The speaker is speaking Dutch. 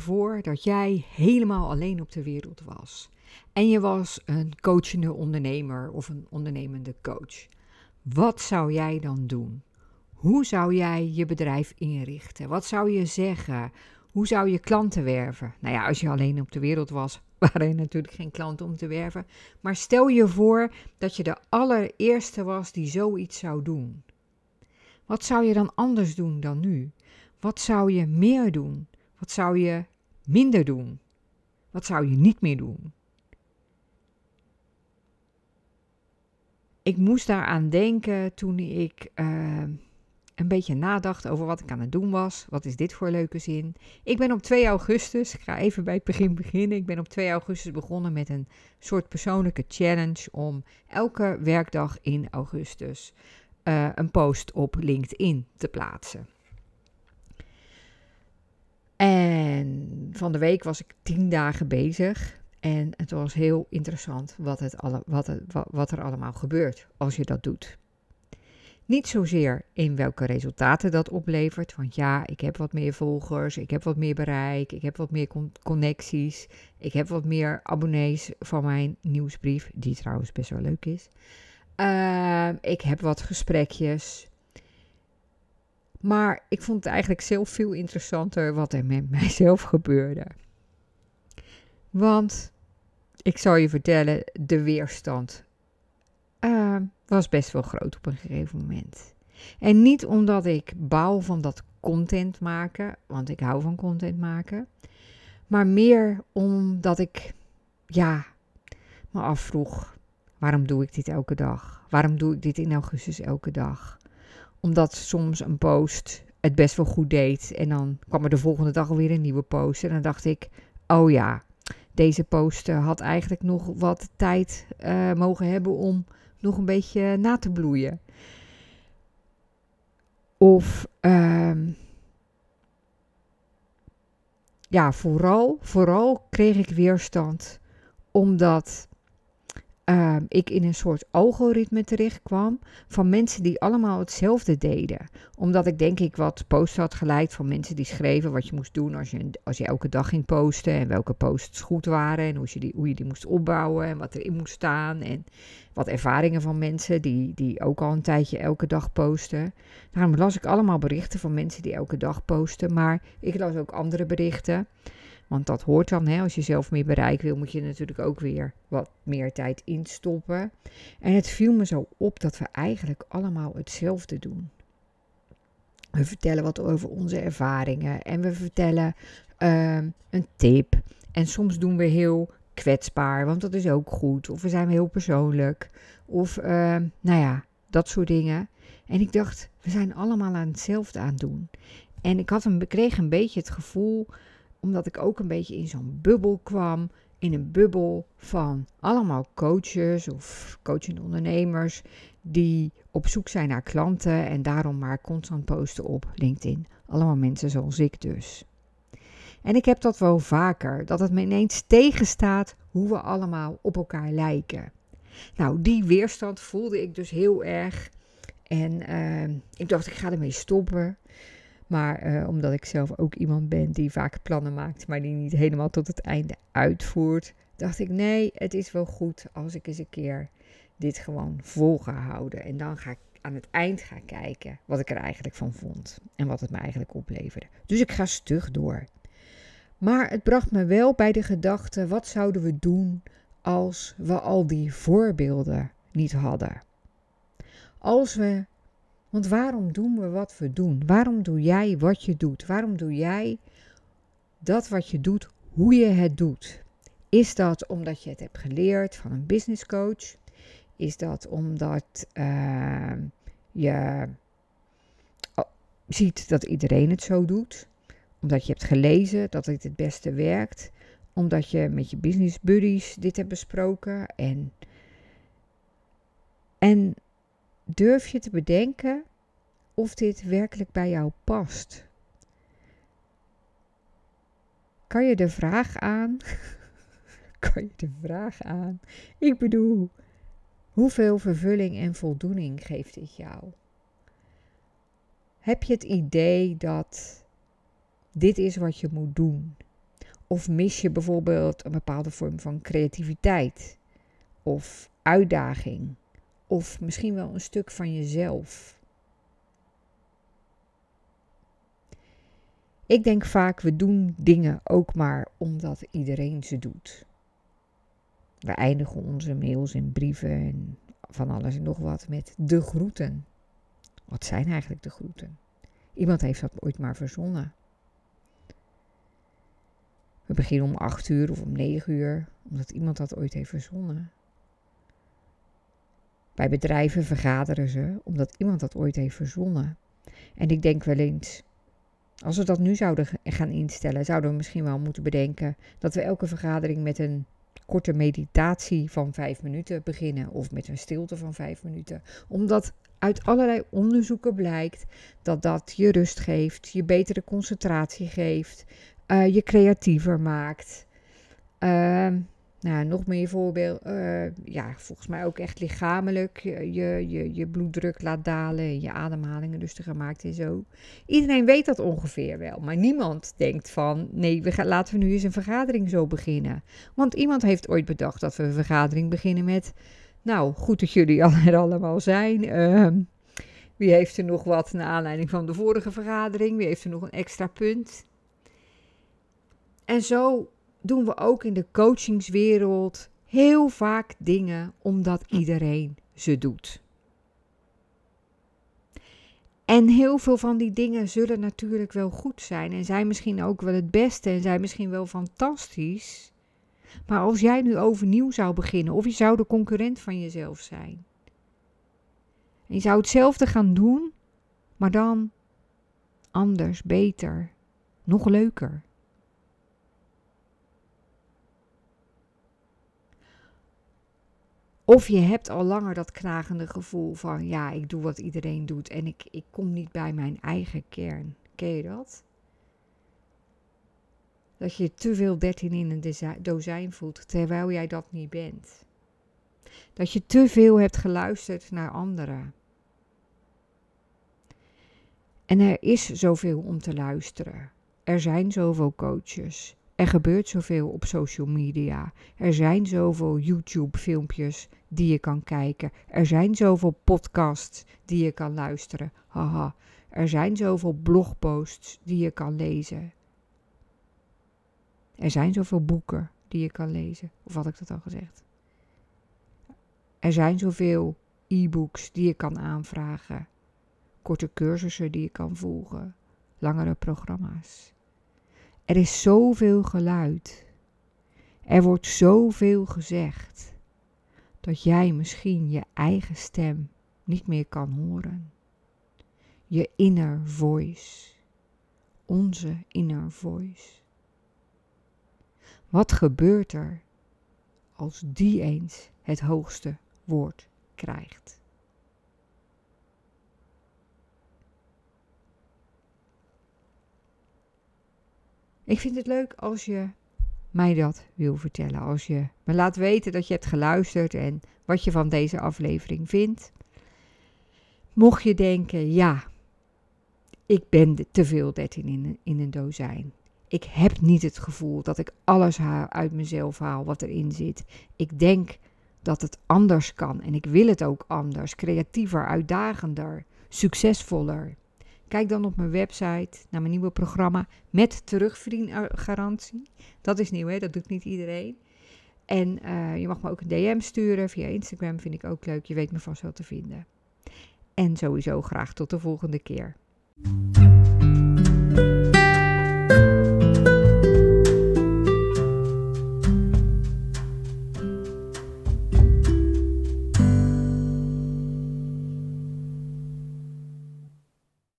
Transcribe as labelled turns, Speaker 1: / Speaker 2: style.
Speaker 1: Voor dat jij helemaal alleen op de wereld was. En je was een coachende ondernemer of een ondernemende coach. Wat zou jij dan doen? Hoe zou jij je bedrijf inrichten? Wat zou je zeggen? Hoe zou je klanten werven? Nou ja, als je alleen op de wereld was, waren er natuurlijk geen klanten om te werven. Maar stel je voor dat je de allereerste was die zoiets zou doen. Wat zou je dan anders doen dan nu? Wat zou je meer doen? Wat zou je minder doen? Wat zou je niet meer doen? Ik moest daaraan denken toen ik uh, een beetje nadacht over wat ik aan het doen was. Wat is dit voor leuke zin? Ik ben op 2 augustus, ik ga even bij het begin beginnen. Ik ben op 2 augustus begonnen met een soort persoonlijke challenge om elke werkdag in augustus uh, een post op LinkedIn te plaatsen. En van de week was ik tien dagen bezig. En het was heel interessant wat, het alle, wat, het, wat er allemaal gebeurt als je dat doet. Niet zozeer in welke resultaten dat oplevert. Want ja, ik heb wat meer volgers, ik heb wat meer bereik, ik heb wat meer connecties, ik heb wat meer abonnees van mijn nieuwsbrief, die trouwens best wel leuk is. Uh, ik heb wat gesprekjes. Maar ik vond het eigenlijk zelf veel interessanter wat er met mijzelf gebeurde. Want ik zal je vertellen, de weerstand uh, was best wel groot op een gegeven moment. En niet omdat ik bouw van dat content maken, want ik hou van content maken, maar meer omdat ik, ja, me afvroeg: waarom doe ik dit elke dag? Waarom doe ik dit in augustus elke dag? Omdat soms een post het best wel goed deed en dan kwam er de volgende dag alweer een nieuwe post. En dan dacht ik: oh ja, deze post had eigenlijk nog wat tijd uh, mogen hebben om nog een beetje na te bloeien. Of uh, ja, vooral, vooral kreeg ik weerstand omdat uh, ik in een soort algoritme terecht kwam van mensen die allemaal hetzelfde deden. Omdat ik denk ik wat posts had geleid van mensen die schreven wat je moest doen als je, als je elke dag ging posten. En welke posts goed waren en hoe je, die, hoe je die moest opbouwen en wat erin moest staan. En wat ervaringen van mensen die, die ook al een tijdje elke dag posten. Daarom las ik allemaal berichten van mensen die elke dag posten. Maar ik las ook andere berichten. Want dat hoort dan, hè, als je zelf meer bereik wil, moet je natuurlijk ook weer wat meer tijd instoppen. En het viel me zo op dat we eigenlijk allemaal hetzelfde doen. We vertellen wat over onze ervaringen en we vertellen uh, een tip. En soms doen we heel kwetsbaar, want dat is ook goed. Of we zijn heel persoonlijk. Of uh, nou ja, dat soort dingen. En ik dacht, we zijn allemaal aan hetzelfde aan het doen. En ik had een, kreeg een beetje het gevoel omdat ik ook een beetje in zo'n bubbel kwam. In een bubbel van allemaal coaches of coachende ondernemers die op zoek zijn naar klanten en daarom maar constant posten op LinkedIn. Allemaal mensen zoals ik dus. En ik heb dat wel vaker, dat het me ineens tegenstaat hoe we allemaal op elkaar lijken. Nou, die weerstand voelde ik dus heel erg. En uh, ik dacht, ik ga ermee stoppen. Maar uh, omdat ik zelf ook iemand ben die vaak plannen maakt, maar die niet helemaal tot het einde uitvoert, dacht ik: nee, het is wel goed als ik eens een keer dit gewoon vol ga houden. En dan ga ik aan het eind gaan kijken wat ik er eigenlijk van vond en wat het me eigenlijk opleverde. Dus ik ga stug door. Maar het bracht me wel bij de gedachte: wat zouden we doen als we al die voorbeelden niet hadden? Als we want waarom doen we wat we doen? Waarom doe jij wat je doet? Waarom doe jij dat wat je doet, hoe je het doet? Is dat omdat je het hebt geleerd van een business coach? Is dat omdat uh, je oh, ziet dat iedereen het zo doet? Omdat je hebt gelezen dat het het beste werkt? Omdat je met je business buddies dit hebt besproken? En, en durf je te bedenken of dit werkelijk bij jou past? Kan je de vraag aan? kan je de vraag aan? Ik bedoel, hoeveel vervulling en voldoening geeft dit jou? Heb je het idee dat dit is wat je moet doen. Of mis je bijvoorbeeld een bepaalde vorm van creativiteit of uitdaging of misschien wel een stuk van jezelf. Ik denk vaak, we doen dingen ook maar omdat iedereen ze doet. We eindigen onze mails en brieven en van alles en nog wat met de groeten. Wat zijn eigenlijk de groeten? Iemand heeft dat ooit maar verzonnen. We beginnen om 8 uur of om 9 uur, omdat iemand dat ooit heeft verzonnen. Bij bedrijven vergaderen ze omdat iemand dat ooit heeft verzonnen. En ik denk wel eens, als we dat nu zouden gaan instellen, zouden we misschien wel moeten bedenken dat we elke vergadering met een korte meditatie van vijf minuten beginnen of met een stilte van vijf minuten. Omdat uit allerlei onderzoeken blijkt dat dat je rust geeft, je betere concentratie geeft, uh, je creatiever maakt. Uh, nou, nog meer voorbeeld. Uh, ja, volgens mij ook echt lichamelijk. Je, je, je bloeddruk laat dalen en je ademhaling rustiger maakt en zo. Iedereen weet dat ongeveer wel. Maar niemand denkt van, nee, we gaan, laten we nu eens een vergadering zo beginnen. Want iemand heeft ooit bedacht dat we een vergadering beginnen met... Nou, goed dat jullie er allemaal zijn. Uh, wie heeft er nog wat naar aanleiding van de vorige vergadering? Wie heeft er nog een extra punt? En zo doen we ook in de coachingswereld heel vaak dingen omdat iedereen ze doet. En heel veel van die dingen zullen natuurlijk wel goed zijn en zijn misschien ook wel het beste en zijn misschien wel fantastisch. Maar als jij nu overnieuw zou beginnen of je zou de concurrent van jezelf zijn. En je zou hetzelfde gaan doen, maar dan anders, beter, nog leuker. Of je hebt al langer dat knagende gevoel van ja, ik doe wat iedereen doet en ik, ik kom niet bij mijn eigen kern. Ken je dat? Dat je te veel dertien in een dozijn voelt terwijl jij dat niet bent. Dat je te veel hebt geluisterd naar anderen. En er is zoveel om te luisteren. Er zijn zoveel coaches. Er gebeurt zoveel op social media. Er zijn zoveel YouTube-filmpjes die je kan kijken. Er zijn zoveel podcasts die je kan luisteren. Haha. Er zijn zoveel blogposts die je kan lezen. Er zijn zoveel boeken die je kan lezen. Of had ik dat al gezegd? Er zijn zoveel e-books die je kan aanvragen. Korte cursussen die je kan volgen. Langere programma's. Er is zoveel geluid. Er wordt zoveel gezegd dat jij misschien je eigen stem niet meer kan horen. Je inner voice. Onze inner voice. Wat gebeurt er als die eens het hoogste woord krijgt? Ik vind het leuk als je mij dat wil vertellen. Als je me laat weten dat je hebt geluisterd en wat je van deze aflevering vindt. Mocht je denken, ja, ik ben te veel 13 in in een dozijn. Ik heb niet het gevoel dat ik alles uit mezelf haal wat erin zit. Ik denk dat het anders kan en ik wil het ook anders, creatiever, uitdagender, succesvoller. Kijk dan op mijn website naar mijn nieuwe programma met terugverdiengarantie. Dat is nieuw, hè? dat doet niet iedereen. En uh, je mag me ook een DM sturen via Instagram, vind ik ook leuk. Je weet me vast wel te vinden. En sowieso graag tot de volgende keer.